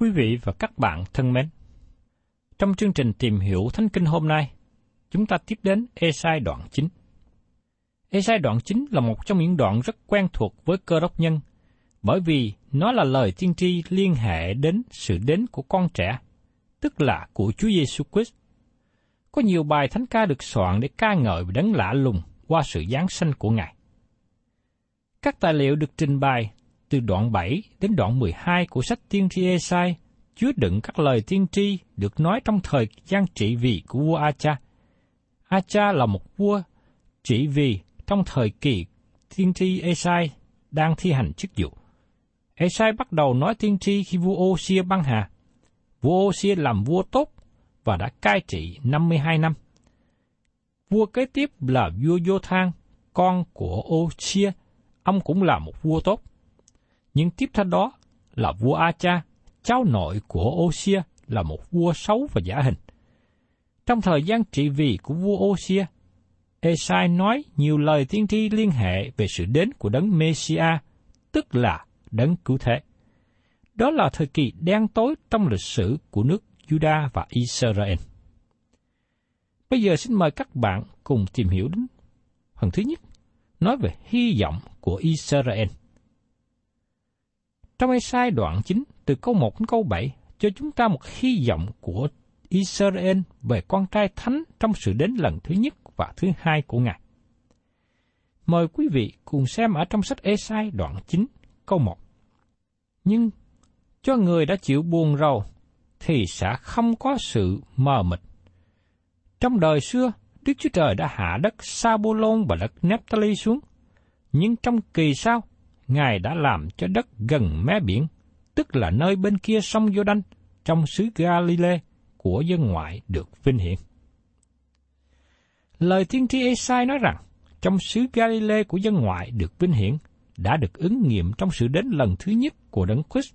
Quý vị và các bạn thân mến, trong chương trình tìm hiểu Thánh Kinh hôm nay, chúng ta tiếp đến Esai đoạn 9. Esai đoạn 9 là một trong những đoạn rất quen thuộc với cơ đốc nhân, bởi vì nó là lời tiên tri liên hệ đến sự đến của con trẻ, tức là của Chúa Giêsu Christ. Có nhiều bài thánh ca được soạn để ca ngợi và đấng lạ lùng qua sự giáng sanh của Ngài. Các tài liệu được trình bày từ đoạn 7 đến đoạn 12 của sách tiên tri Esai chứa đựng các lời tiên tri được nói trong thời gian trị vì của vua Acha. Acha là một vua trị vì trong thời kỳ tiên tri Esai đang thi hành chức vụ. Esai bắt đầu nói tiên tri khi vua Osia băng hà. Vua Osia làm vua tốt và đã cai trị 52 năm. Vua kế tiếp là vua Vô-thang, con của Osia, ông cũng là một vua tốt nhưng tiếp theo đó là vua Acha, cháu nội của Osia là một vua xấu và giả hình. Trong thời gian trị vì của vua Osia, Esai nói nhiều lời tiên tri liên hệ về sự đến của đấng Messia, tức là đấng cứu thế. Đó là thời kỳ đen tối trong lịch sử của nước Juda và Israel. Bây giờ xin mời các bạn cùng tìm hiểu đến phần thứ nhất, nói về hy vọng của Israel. Trong Esai đoạn 9, từ câu 1 đến câu 7, cho chúng ta một hy vọng của Israel về con trai thánh trong sự đến lần thứ nhất và thứ hai của Ngài. Mời quý vị cùng xem ở trong sách Esai đoạn 9, câu 1. Nhưng cho người đã chịu buồn rầu, thì sẽ không có sự mờ mịt. Trong đời xưa, Đức Chúa Trời đã hạ đất Sabulon và đất Nephtali xuống, nhưng trong kỳ sau, Ngài đã làm cho đất gần mé biển, tức là nơi bên kia sông Giô-đanh, trong xứ Galilee của dân ngoại được vinh hiển. Lời tiên tri Esai nói rằng, trong xứ Galilee của dân ngoại được vinh hiển đã được ứng nghiệm trong sự đến lần thứ nhất của Đấng Christ.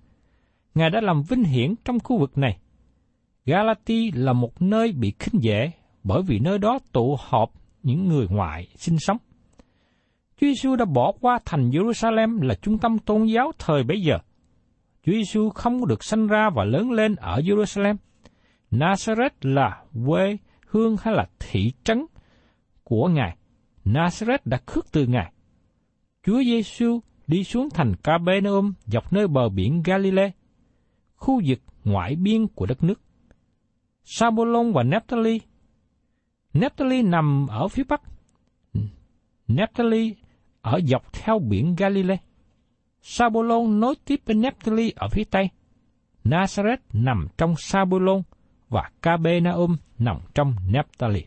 Ngài đã làm vinh hiển trong khu vực này. Galati là một nơi bị khinh dễ bởi vì nơi đó tụ họp những người ngoại sinh sống. Chúa Giêsu đã bỏ qua thành Jerusalem là trung tâm tôn giáo thời bấy giờ. Chúa Giêsu không được sanh ra và lớn lên ở Jerusalem. Nazareth là quê hương hay là thị trấn của Ngài. Nazareth đã khước từ Ngài. Chúa Giêsu đi xuống thành Capernaum dọc nơi bờ biển Galilee, khu vực ngoại biên của đất nước. Sabulon và Naphtali. Naphtali nằm ở phía bắc. Naphtali ở dọc theo biển Galilee. Sabulon nối tiếp với Naphtali ở phía tây. Nazareth nằm trong Sabulon và Capernaum nằm trong Naphtali.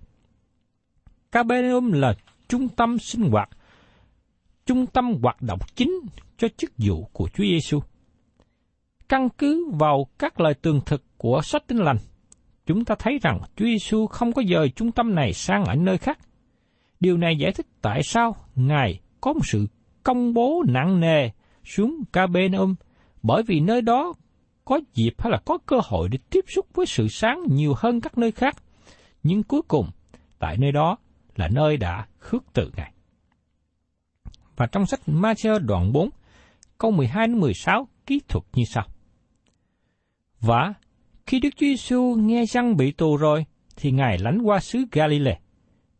Capernaum là trung tâm sinh hoạt, trung tâm hoạt động chính cho chức vụ của Chúa Giêsu. Căn cứ vào các lời tường thực của sách Tin lành, chúng ta thấy rằng Chúa Giêsu không có dời trung tâm này sang ở nơi khác. Điều này giải thích tại sao Ngài có một sự công bố nặng nề xuống Capernaum, bởi vì nơi đó có dịp hay là có cơ hội để tiếp xúc với sự sáng nhiều hơn các nơi khác. Nhưng cuối cùng, tại nơi đó là nơi đã khước từ Ngài. Và trong sách Matthew đoạn 4, câu 12 đến 16 kỹ thuật như sau. Và khi Đức Chúa Giêsu nghe rằng bị tù rồi, thì Ngài lánh qua xứ Galilee.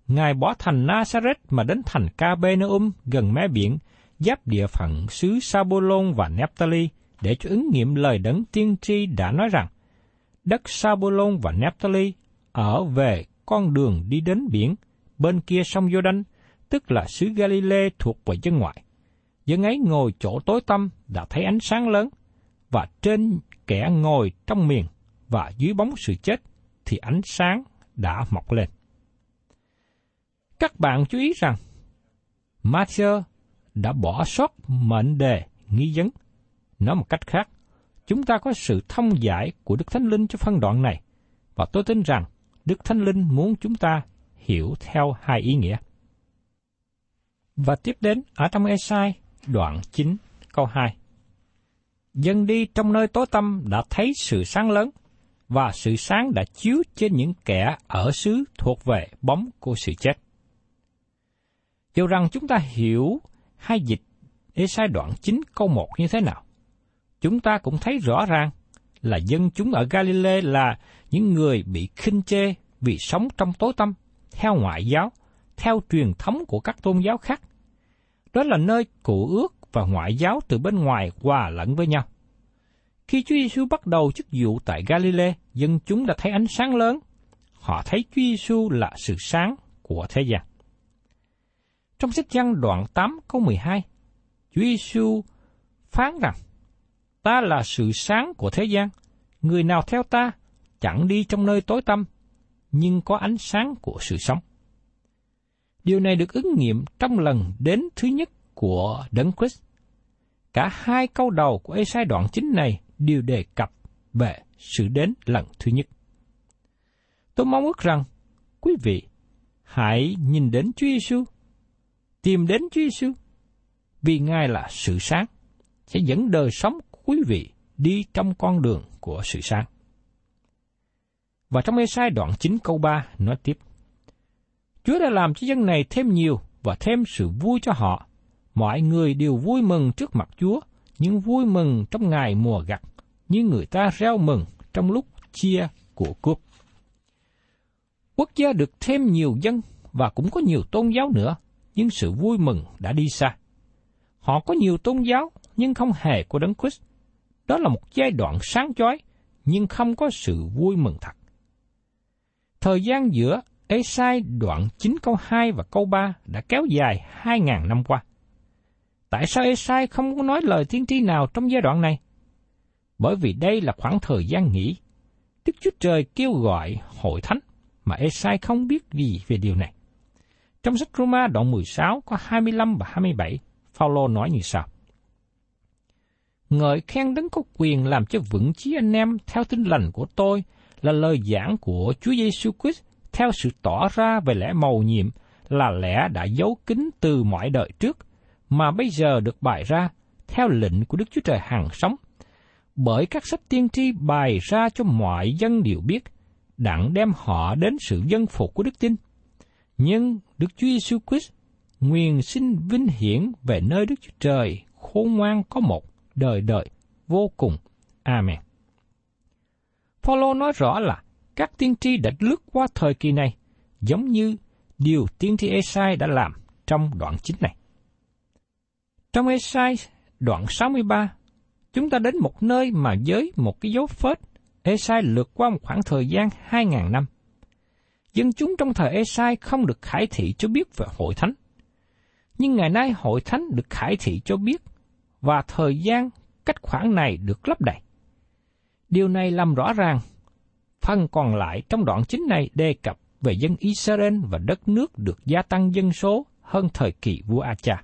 Ngài bỏ thành Nazareth mà đến thành Capernaum gần mé biển, giáp địa phận xứ Sabulon và Nephtali để cho ứng nghiệm lời đấng tiên tri đã nói rằng, đất Sabulon và Nephtali ở về con đường đi đến biển, bên kia sông Jordan, tức là xứ Galilee thuộc về dân ngoại. Dân ấy ngồi chỗ tối tăm đã thấy ánh sáng lớn, và trên kẻ ngồi trong miền và dưới bóng sự chết thì ánh sáng đã mọc lên. Các bạn chú ý rằng, Matthew đã bỏ sót mệnh đề nghi vấn. Nói một cách khác, chúng ta có sự thông giải của Đức Thánh Linh cho phân đoạn này, và tôi tin rằng Đức Thánh Linh muốn chúng ta hiểu theo hai ý nghĩa. Và tiếp đến ở trong Esai đoạn 9 câu 2. Dân đi trong nơi tối tăm đã thấy sự sáng lớn, và sự sáng đã chiếu trên những kẻ ở xứ thuộc về bóng của sự chết. Dù rằng chúng ta hiểu hai dịch Esai đoạn 9 câu 1 như thế nào, chúng ta cũng thấy rõ ràng là dân chúng ở Galilee là những người bị khinh chê vì sống trong tối tăm, theo ngoại giáo, theo truyền thống của các tôn giáo khác. Đó là nơi cụ ước và ngoại giáo từ bên ngoài hòa lẫn với nhau. Khi Chúa Giêsu bắt đầu chức vụ tại Galilee, dân chúng đã thấy ánh sáng lớn. Họ thấy Chúa Giêsu là sự sáng của thế gian. Trong sách Giăng đoạn 8 câu 12, Chúa Giêsu phán rằng: Ta là sự sáng của thế gian, người nào theo ta chẳng đi trong nơi tối tăm, nhưng có ánh sáng của sự sống. Điều này được ứng nghiệm trong lần đến thứ nhất của Đấng Christ. Cả hai câu đầu của Ê-sai đoạn chính này đều đề cập về sự đến lần thứ nhất. Tôi mong ước rằng quý vị hãy nhìn đến Chúa Giêsu, tìm đến Chúa Giêsu, vì Ngài là sự sáng, sẽ dẫn đời sống của quý vị đi trong con đường của sự sáng. Và trong Ê-sai đoạn 9 câu 3 nói tiếp, Chúa đã làm cho dân này thêm nhiều và thêm sự vui cho họ. Mọi người đều vui mừng trước mặt Chúa, nhưng vui mừng trong ngày mùa gặt, như người ta reo mừng trong lúc chia của cướp. Quốc gia được thêm nhiều dân và cũng có nhiều tôn giáo nữa, nhưng sự vui mừng đã đi xa. Họ có nhiều tôn giáo, nhưng không hề có đấng Christ. Đó là một giai đoạn sáng chói, nhưng không có sự vui mừng thật. Thời gian giữa Esai đoạn 9 câu 2 và câu 3 đã kéo dài 2.000 năm qua. Tại sao Esai không có nói lời tiên tri nào trong giai đoạn này? Bởi vì đây là khoảng thời gian nghỉ. Đức Chúa Trời kêu gọi hội thánh, mà Esai không biết gì về điều này. Trong sách Roma đoạn 16 có 25 và 27, Phaolô nói như sau. Ngợi khen đấng có quyền làm cho vững chí anh em theo tin lành của tôi là lời giảng của Chúa Giêsu Christ theo sự tỏ ra về lẽ màu nhiệm là lẽ đã giấu kín từ mọi đời trước, mà bây giờ được bày ra theo lệnh của Đức Chúa Trời hàng sống. Bởi các sách tiên tri bày ra cho mọi dân đều biết, đặng đem họ đến sự dân phục của đức tin. Nhưng Đức Chúa Giêsu Christ nguyện xin vinh hiển về nơi Đức Chúa Trời khôn ngoan có một đời đời vô cùng. Amen. Phaolô nói rõ là các tiên tri đã lướt qua thời kỳ này, giống như điều tiên tri Esai đã làm trong đoạn chính này. Trong Esai đoạn 63, chúng ta đến một nơi mà với một cái dấu phết, Esai lượt qua một khoảng thời gian 2.000 năm. Dân chúng trong thời Esai không được khải thị cho biết về hội thánh. Nhưng ngày nay hội thánh được khải thị cho biết và thời gian, cách khoảng này được lấp đầy. Điều này làm rõ ràng, phần còn lại trong đoạn chính này đề cập về dân Israel và đất nước được gia tăng dân số hơn thời kỳ vua Acha.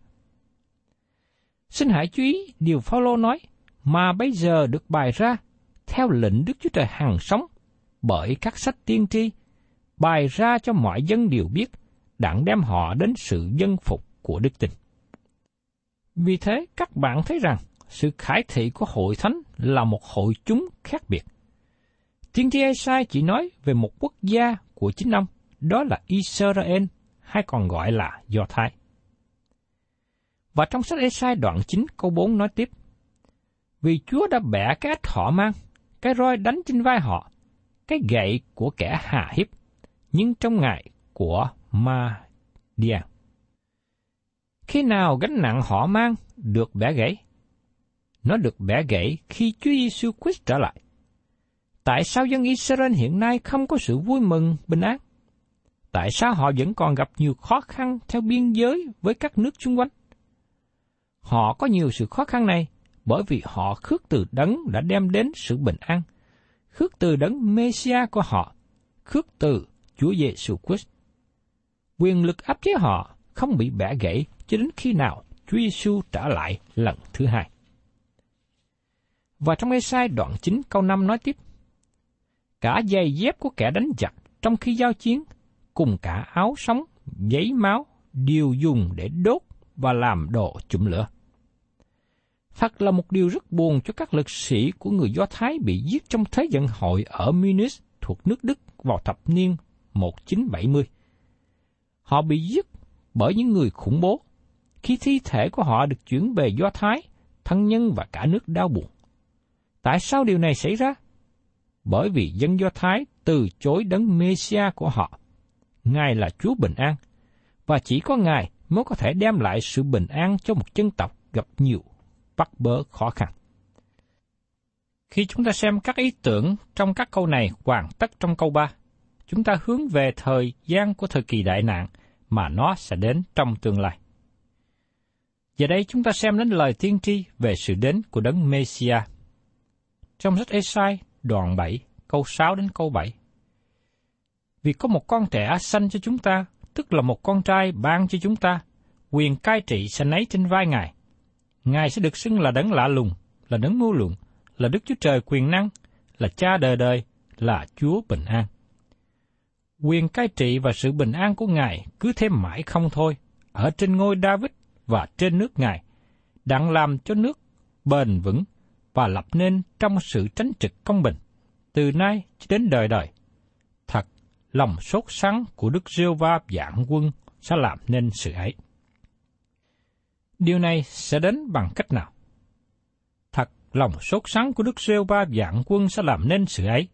Xin hãy chú ý điều Phaolô nói, mà bây giờ được bài ra theo lệnh Đức Chúa Trời hằng sống bởi các sách tiên tri bài ra cho mọi dân đều biết đặng đem họ đến sự dân phục của đức tin. Vì thế các bạn thấy rằng sự khải thị của hội thánh là một hội chúng khác biệt. Tiên tri Esai chỉ nói về một quốc gia của chính ông, đó là Israel, hay còn gọi là Do Thái. Và trong sách Esai đoạn 9 câu 4 nói tiếp, Vì Chúa đã bẻ cái ách họ mang, cái roi đánh trên vai họ, cái gậy của kẻ hà hiếp, nhưng trong ngày của Ma Dian. Khi nào gánh nặng họ mang được bẻ gãy? Nó được bẻ gãy khi Chúa Giêsu Christ trở lại. Tại sao dân Israel hiện nay không có sự vui mừng, bình an? Tại sao họ vẫn còn gặp nhiều khó khăn theo biên giới với các nước xung quanh? Họ có nhiều sự khó khăn này bởi vì họ khước từ đấng đã đem đến sự bình an, khước từ đấng Messia của họ, khước từ Chúa Giêsu Christ. Quyền lực áp chế họ không bị bẻ gãy cho đến khi nào Chúa Giêsu trở lại lần thứ hai. Và trong Ê-sai đoạn 9 câu 5 nói tiếp, Cả giày dép của kẻ đánh giặc trong khi giao chiến, cùng cả áo sống, giấy máu, đều dùng để đốt và làm đồ chụm lửa. Thật là một điều rất buồn cho các lực sĩ của người Do Thái bị giết trong Thế vận hội ở Munich thuộc nước Đức vào thập niên 1970. Họ bị giết bởi những người khủng bố. Khi thi thể của họ được chuyển về Do Thái, thân nhân và cả nước đau buồn. Tại sao điều này xảy ra? Bởi vì dân Do Thái từ chối đấng messiah của họ. Ngài là Chúa Bình An, và chỉ có Ngài mới có thể đem lại sự bình an cho một dân tộc gặp nhiều bắt bớ khó khăn. Khi chúng ta xem các ý tưởng trong các câu này hoàn tất trong câu 3, chúng ta hướng về thời gian của thời kỳ đại nạn mà nó sẽ đến trong tương lai. Giờ đây chúng ta xem đến lời tiên tri về sự đến của đấng Messia. Trong sách Esai đoạn 7, câu 6 đến câu 7. Vì có một con trẻ sanh cho chúng ta, tức là một con trai ban cho chúng ta, quyền cai trị sẽ nấy trên vai Ngài. Ngài sẽ được xưng là đấng lạ lùng, là đấng mưu luận, là Đức Chúa Trời quyền năng, là cha đời đời, là Chúa bình an quyền cai trị và sự bình an của Ngài cứ thêm mãi không thôi, ở trên ngôi David và trên nước Ngài, đặng làm cho nước bền vững và lập nên trong sự tránh trực công bình, từ nay cho đến đời đời. Thật, lòng sốt sắng của Đức Rêu Va dạng quân sẽ làm nên sự ấy. Điều này sẽ đến bằng cách nào? Thật, lòng sốt sắng của Đức Rêu Va dạng quân sẽ làm nên sự ấy.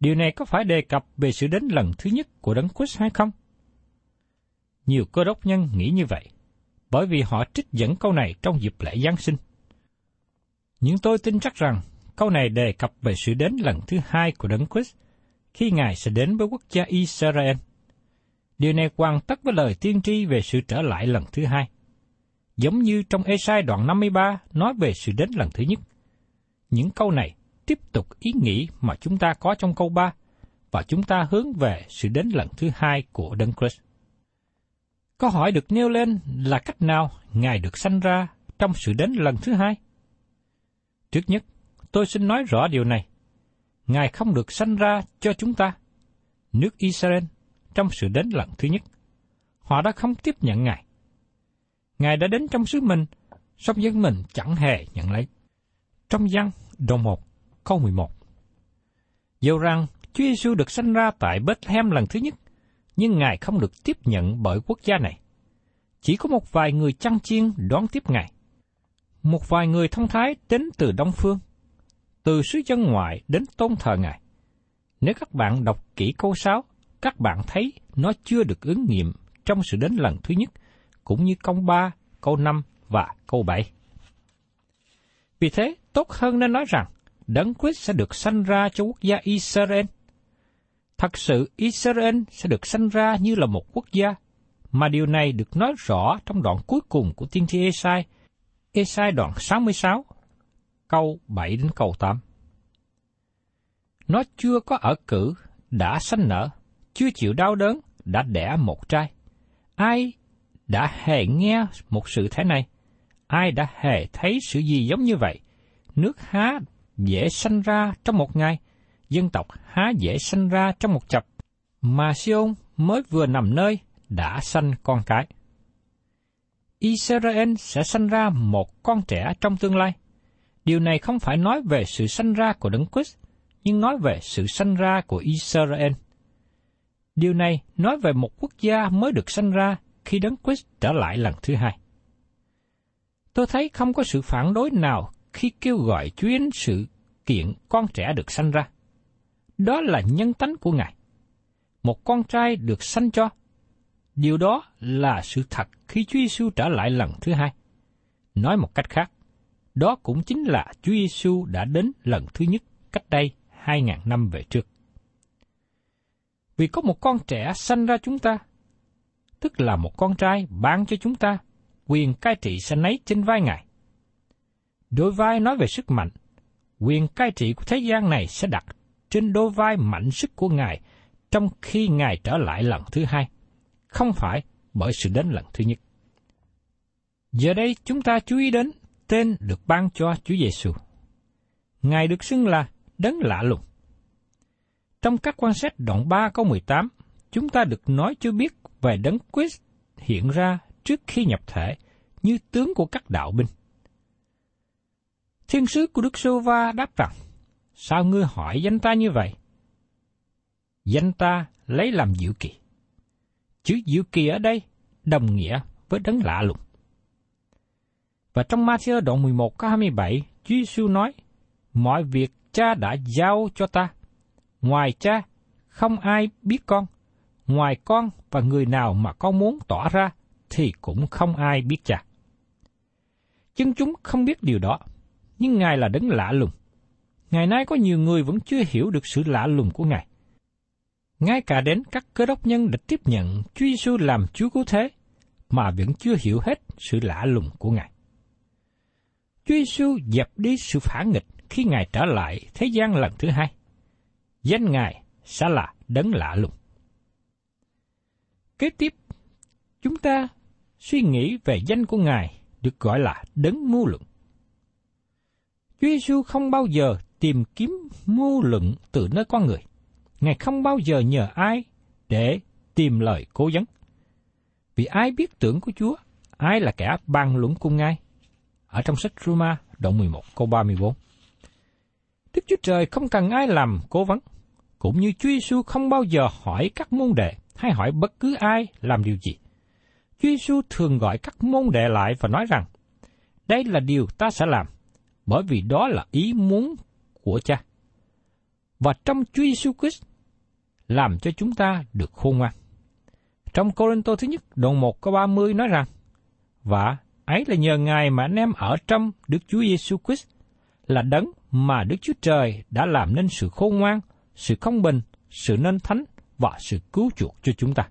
Điều này có phải đề cập về sự đến lần thứ nhất của Đấng Christ hay không? Nhiều cơ đốc nhân nghĩ như vậy, bởi vì họ trích dẫn câu này trong dịp lễ Giáng sinh. Nhưng tôi tin chắc rằng câu này đề cập về sự đến lần thứ hai của Đấng Christ khi Ngài sẽ đến với quốc gia Israel. Điều này hoàn tất với lời tiên tri về sự trở lại lần thứ hai. Giống như trong Esai đoạn 53 nói về sự đến lần thứ nhất. Những câu này tiếp tục ý nghĩ mà chúng ta có trong câu 3 và chúng ta hướng về sự đến lần thứ hai của Đấng Christ. Câu hỏi được nêu lên là cách nào Ngài được sanh ra trong sự đến lần thứ hai? Trước nhất, tôi xin nói rõ điều này. Ngài không được sanh ra cho chúng ta, nước Israel, trong sự đến lần thứ nhất. Họ đã không tiếp nhận Ngài. Ngài đã đến trong xứ mình, song dân mình chẳng hề nhận lấy. Trong văn đoạn 1, câu 11. Dẫu rằng Chúa Giêsu được sanh ra tại Bethlehem lần thứ nhất, nhưng Ngài không được tiếp nhận bởi quốc gia này. Chỉ có một vài người chăn chiên đón tiếp Ngài. Một vài người thông thái đến từ Đông Phương, từ xứ dân ngoại đến tôn thờ Ngài. Nếu các bạn đọc kỹ câu 6, các bạn thấy nó chưa được ứng nghiệm trong sự đến lần thứ nhất, cũng như câu 3, câu 5 và câu 7. Vì thế, tốt hơn nên nói rằng Đấng Christ sẽ được sanh ra cho quốc gia Israel. Thật sự Israel sẽ được sanh ra như là một quốc gia, mà điều này được nói rõ trong đoạn cuối cùng của tiên tri Esai, Esai đoạn 66, câu 7 đến câu 8. Nó chưa có ở cử, đã sanh nở, chưa chịu đau đớn, đã đẻ một trai. Ai đã hề nghe một sự thế này? Ai đã hề thấy sự gì giống như vậy? Nước há dễ sanh ra trong một ngày, dân tộc há dễ sanh ra trong một chập, mà Siôn mới vừa nằm nơi đã sanh con cái. Israel sẽ sanh ra một con trẻ trong tương lai. Điều này không phải nói về sự sanh ra của Đấng Christ, nhưng nói về sự sanh ra của Israel. Điều này nói về một quốc gia mới được sanh ra khi Đấng Christ trở lại lần thứ hai. Tôi thấy không có sự phản đối nào khi kêu gọi chuyến sự kiện con trẻ được sanh ra. Đó là nhân tánh của Ngài. Một con trai được sanh cho. Điều đó là sự thật khi Chúa Giêsu trở lại lần thứ hai. Nói một cách khác, đó cũng chính là Chúa Giêsu đã đến lần thứ nhất cách đây hai ngàn năm về trước. Vì có một con trẻ sanh ra chúng ta, tức là một con trai ban cho chúng ta, quyền cai trị sanh ấy trên vai Ngài. Đôi vai nói về sức mạnh, quyền cai trị của thế gian này sẽ đặt trên đôi vai mạnh sức của Ngài trong khi Ngài trở lại lần thứ hai, không phải bởi sự đến lần thứ nhất. Giờ đây chúng ta chú ý đến tên được ban cho Chúa Giêsu. Ngài được xưng là đấng lạ lùng. Trong các quan sát đoạn 3 câu 18, chúng ta được nói cho biết về đấng Christ hiện ra trước khi nhập thể như tướng của các đạo binh. Thiên sứ của Đức Sô Va đáp rằng, sao ngươi hỏi danh ta như vậy? Danh ta lấy làm diệu kỳ. Chữ diệu kỳ ở đây đồng nghĩa với đấng lạ lùng. Và trong Matthew đoạn 11 câu 27, Chúa Giêsu nói, mọi việc cha đã giao cho ta. Ngoài cha, không ai biết con. Ngoài con và người nào mà con muốn tỏ ra, thì cũng không ai biết cha. Chân chúng không biết điều đó, nhưng Ngài là đấng lạ lùng. Ngày nay có nhiều người vẫn chưa hiểu được sự lạ lùng của Ngài. Ngay cả đến các cơ đốc nhân đã tiếp nhận Chúa Giêsu làm Chúa cứu thế, mà vẫn chưa hiểu hết sự lạ lùng của Ngài. Chúa Giêsu dẹp đi sự phản nghịch khi Ngài trở lại thế gian lần thứ hai. Danh Ngài sẽ là đấng lạ lùng. Kế tiếp, chúng ta suy nghĩ về danh của Ngài được gọi là đấng mưu luận. Chúa Giêsu không bao giờ tìm kiếm mưu luận từ nơi con người. Ngài không bao giờ nhờ ai để tìm lời cố vấn. Vì ai biết tưởng của Chúa, ai là kẻ bàn luận cùng Ngài. Ở trong sách Roma, đoạn 11, câu 34. Đức Chúa Trời không cần ai làm cố vấn, cũng như Chúa Giêsu không bao giờ hỏi các môn đệ hay hỏi bất cứ ai làm điều gì. Chúa Giêsu thường gọi các môn đệ lại và nói rằng, đây là điều ta sẽ làm, bởi vì đó là ý muốn của cha. Và trong Chúa Giêsu Christ làm cho chúng ta được khôn ngoan. Trong Corinto thứ nhất, đoạn 1 câu 30 nói rằng, Và ấy là nhờ Ngài mà anh em ở trong Đức Chúa Giêsu Christ là đấng mà Đức Chúa Trời đã làm nên sự khôn ngoan, sự công bình, sự nên thánh và sự cứu chuộc cho chúng ta.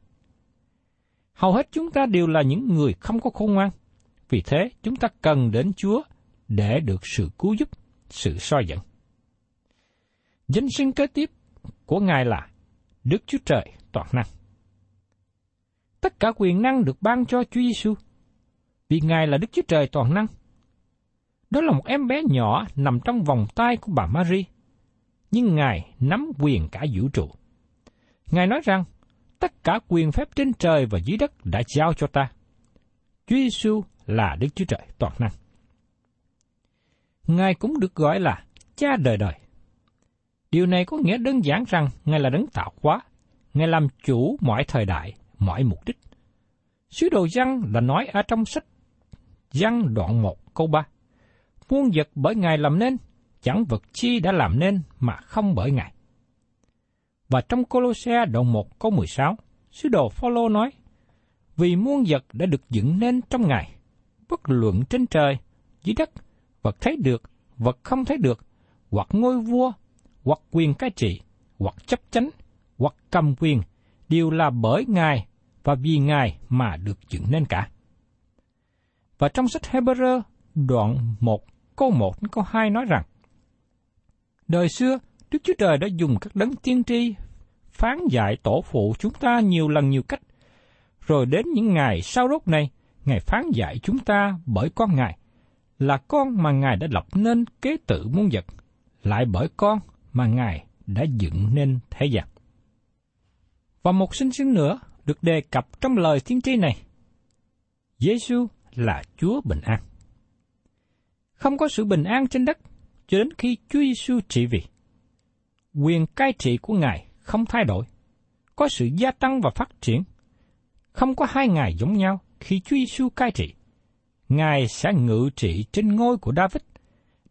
Hầu hết chúng ta đều là những người không có khôn ngoan, vì thế chúng ta cần đến Chúa để được sự cứu giúp, sự soi dẫn. Danh sinh kế tiếp của Ngài là Đức Chúa Trời toàn năng. Tất cả quyền năng được ban cho Chúa Giêsu, vì Ngài là Đức Chúa Trời toàn năng. Đó là một em bé nhỏ nằm trong vòng tay của bà Marie, nhưng Ngài nắm quyền cả vũ trụ. Ngài nói rằng, tất cả quyền phép trên trời và dưới đất đã giao cho ta. Chúa Giêsu là Đức Chúa Trời toàn năng. Ngài cũng được gọi là cha đời đời. Điều này có nghĩa đơn giản rằng Ngài là đấng tạo hóa, Ngài làm chủ mọi thời đại, mọi mục đích. Sứ đồ Giăng đã nói ở trong sách Giăng đoạn 1 câu 3. Muôn vật bởi Ngài làm nên, chẳng vật chi đã làm nên mà không bởi Ngài. Và trong Colosse đoạn 1 câu 16, sứ đồ Phaolô nói, Vì muôn vật đã được dựng nên trong Ngài, bất luận trên trời, dưới đất, vật thấy được, vật không thấy được, hoặc ngôi vua, hoặc quyền cai trị, hoặc chấp chánh, hoặc cầm quyền, đều là bởi Ngài và vì Ngài mà được dựng nên cả. Và trong sách Hebrew, đoạn 1, câu 1 câu 2 nói rằng, Đời xưa, Đức Chúa Trời đã dùng các đấng tiên tri phán dạy tổ phụ chúng ta nhiều lần nhiều cách. Rồi đến những ngày sau rốt này, Ngài phán dạy chúng ta bởi con Ngài, là con mà Ngài đã lập nên kế tự muôn vật, lại bởi con mà Ngài đã dựng nên thế gian. Và một sinh sinh nữa được đề cập trong lời tiên tri này. Giêsu là Chúa bình an. Không có sự bình an trên đất cho đến khi Chúa Giêsu trị vì. Quyền cai trị của Ngài không thay đổi, có sự gia tăng và phát triển. Không có hai ngài giống nhau khi Chúa Giêsu cai trị. Ngài sẽ ngự trị trên ngôi của David.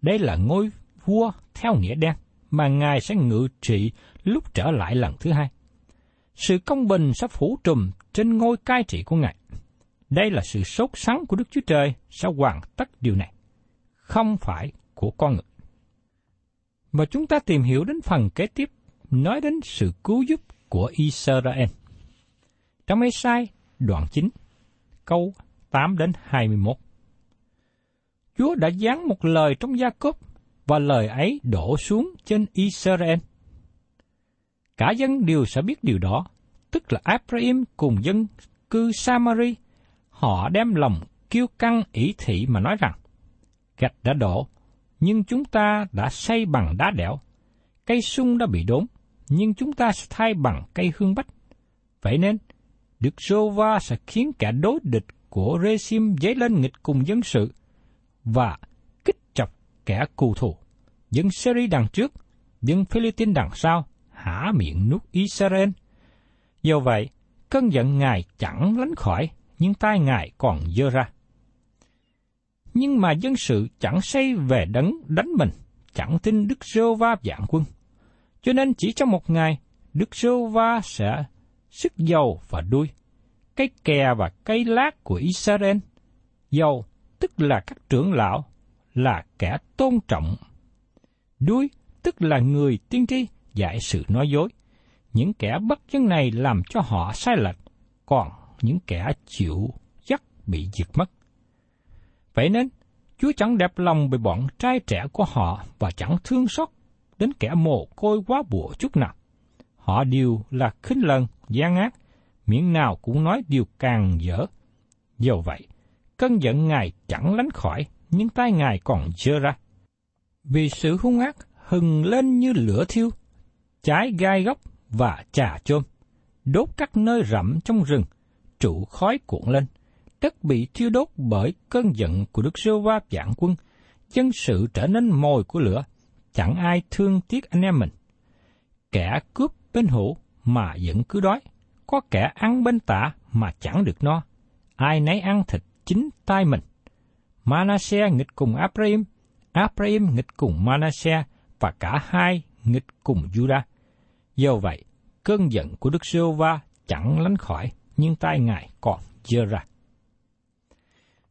Đây là ngôi vua theo nghĩa đen mà Ngài sẽ ngự trị lúc trở lại lần thứ hai. Sự công bình sẽ phủ trùm trên ngôi cai trị của Ngài. Đây là sự sốt sắng của Đức Chúa Trời sẽ hoàn tất điều này, không phải của con người. Và chúng ta tìm hiểu đến phần kế tiếp nói đến sự cứu giúp của Israel. Trong Esai đoạn 9, câu 8 đến 21. Chúa đã dán một lời trong gia cốp và lời ấy đổ xuống trên Israel. Cả dân đều sẽ biết điều đó, tức là Abraham cùng dân cư Samari, họ đem lòng kiêu căng ỷ thị mà nói rằng, gạch đã đổ, nhưng chúng ta đã xây bằng đá đẽo, cây sung đã bị đốn, nhưng chúng ta sẽ thay bằng cây hương bách. Vậy nên, Đức Sô-va sẽ khiến cả đối địch của Rê-sim dấy lên nghịch cùng dân sự và kích chọc kẻ cù thù. Dân Syri đằng trước, dân Philippines đằng sau, hả miệng nuốt Israel. Do vậy, cơn giận Ngài chẳng lánh khỏi, nhưng tai Ngài còn dơ ra. Nhưng mà dân sự chẳng say về đấng đánh mình, chẳng tin Đức Rô va dạng quân. Cho nên chỉ trong một ngày, Đức Rô Va sẽ sức dầu và đuôi. Cây kè và cây lát của Israel, dầu tức là các trưởng lão, là kẻ tôn trọng. Đuôi tức là người tiên tri dạy sự nói dối. Những kẻ bất chân này làm cho họ sai lệch, còn những kẻ chịu dắt bị diệt mất. Vậy nên, Chúa chẳng đẹp lòng về bọn trai trẻ của họ và chẳng thương xót đến kẻ mồ côi quá bùa chút nào. Họ đều là khinh lần, gian ác, miệng nào cũng nói điều càng dở. Do vậy, cơn giận Ngài chẳng lánh khỏi, nhưng tay Ngài còn dơ ra. Vì sự hung ác hừng lên như lửa thiêu, cháy gai góc và trà chôm, đốt các nơi rậm trong rừng, trụ khói cuộn lên. Đất bị thiêu đốt bởi cơn giận của Đức Sêu Va dạng quân, dân sự trở nên mồi của lửa, chẳng ai thương tiếc anh em mình. Kẻ cướp bên hữu mà vẫn cứ đói, có kẻ ăn bên tả mà chẳng được no, ai nấy ăn thịt chính tay mình. Manasseh nghịch cùng Abraham, Abraham nghịch cùng Manasseh và cả hai nghịch cùng Judah. Do vậy, cơn giận của Đức giê va chẳng lánh khỏi, nhưng tay Ngài còn dơ ra.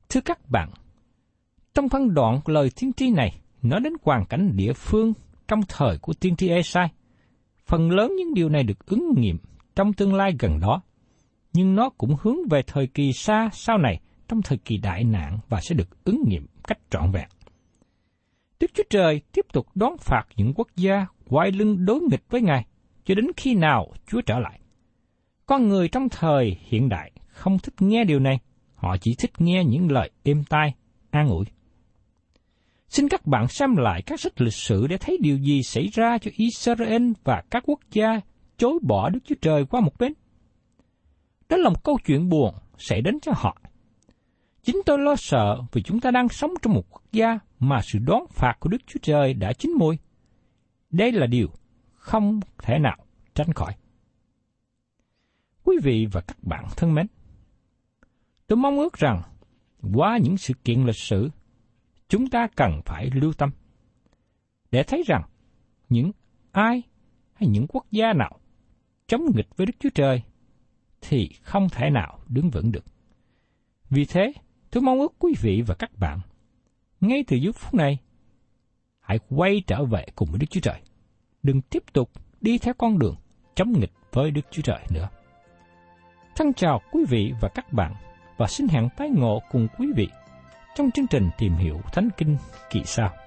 Thưa các bạn, trong phân đoạn lời thiên tri này, nói đến hoàn cảnh địa phương trong thời của tiên tri Esai. Phần lớn những điều này được ứng nghiệm trong tương lai gần đó, nhưng nó cũng hướng về thời kỳ xa sau này trong thời kỳ đại nạn và sẽ được ứng nghiệm cách trọn vẹn. Đức Chúa Trời tiếp tục đón phạt những quốc gia quay lưng đối nghịch với Ngài cho đến khi nào Chúa trở lại. Con người trong thời hiện đại không thích nghe điều này, họ chỉ thích nghe những lời êm tai, an ủi. Xin các bạn xem lại các sách lịch sử để thấy điều gì xảy ra cho Israel và các quốc gia chối bỏ Đức Chúa Trời qua một bên. Đó là một câu chuyện buồn xảy đến cho họ. Chính tôi lo sợ vì chúng ta đang sống trong một quốc gia mà sự đón phạt của Đức Chúa Trời đã chín môi. Đây là điều không thể nào tránh khỏi. Quý vị và các bạn thân mến, tôi mong ước rằng qua những sự kiện lịch sử chúng ta cần phải lưu tâm để thấy rằng những ai hay những quốc gia nào chống nghịch với Đức Chúa Trời thì không thể nào đứng vững được. Vì thế, tôi mong ước quý vị và các bạn, ngay từ giây phút này, hãy quay trở về cùng với Đức Chúa Trời. Đừng tiếp tục đi theo con đường chống nghịch với Đức Chúa Trời nữa. Thân chào quý vị và các bạn và xin hẹn tái ngộ cùng quý vị trong chương trình tìm hiểu Thánh Kinh kỳ sau.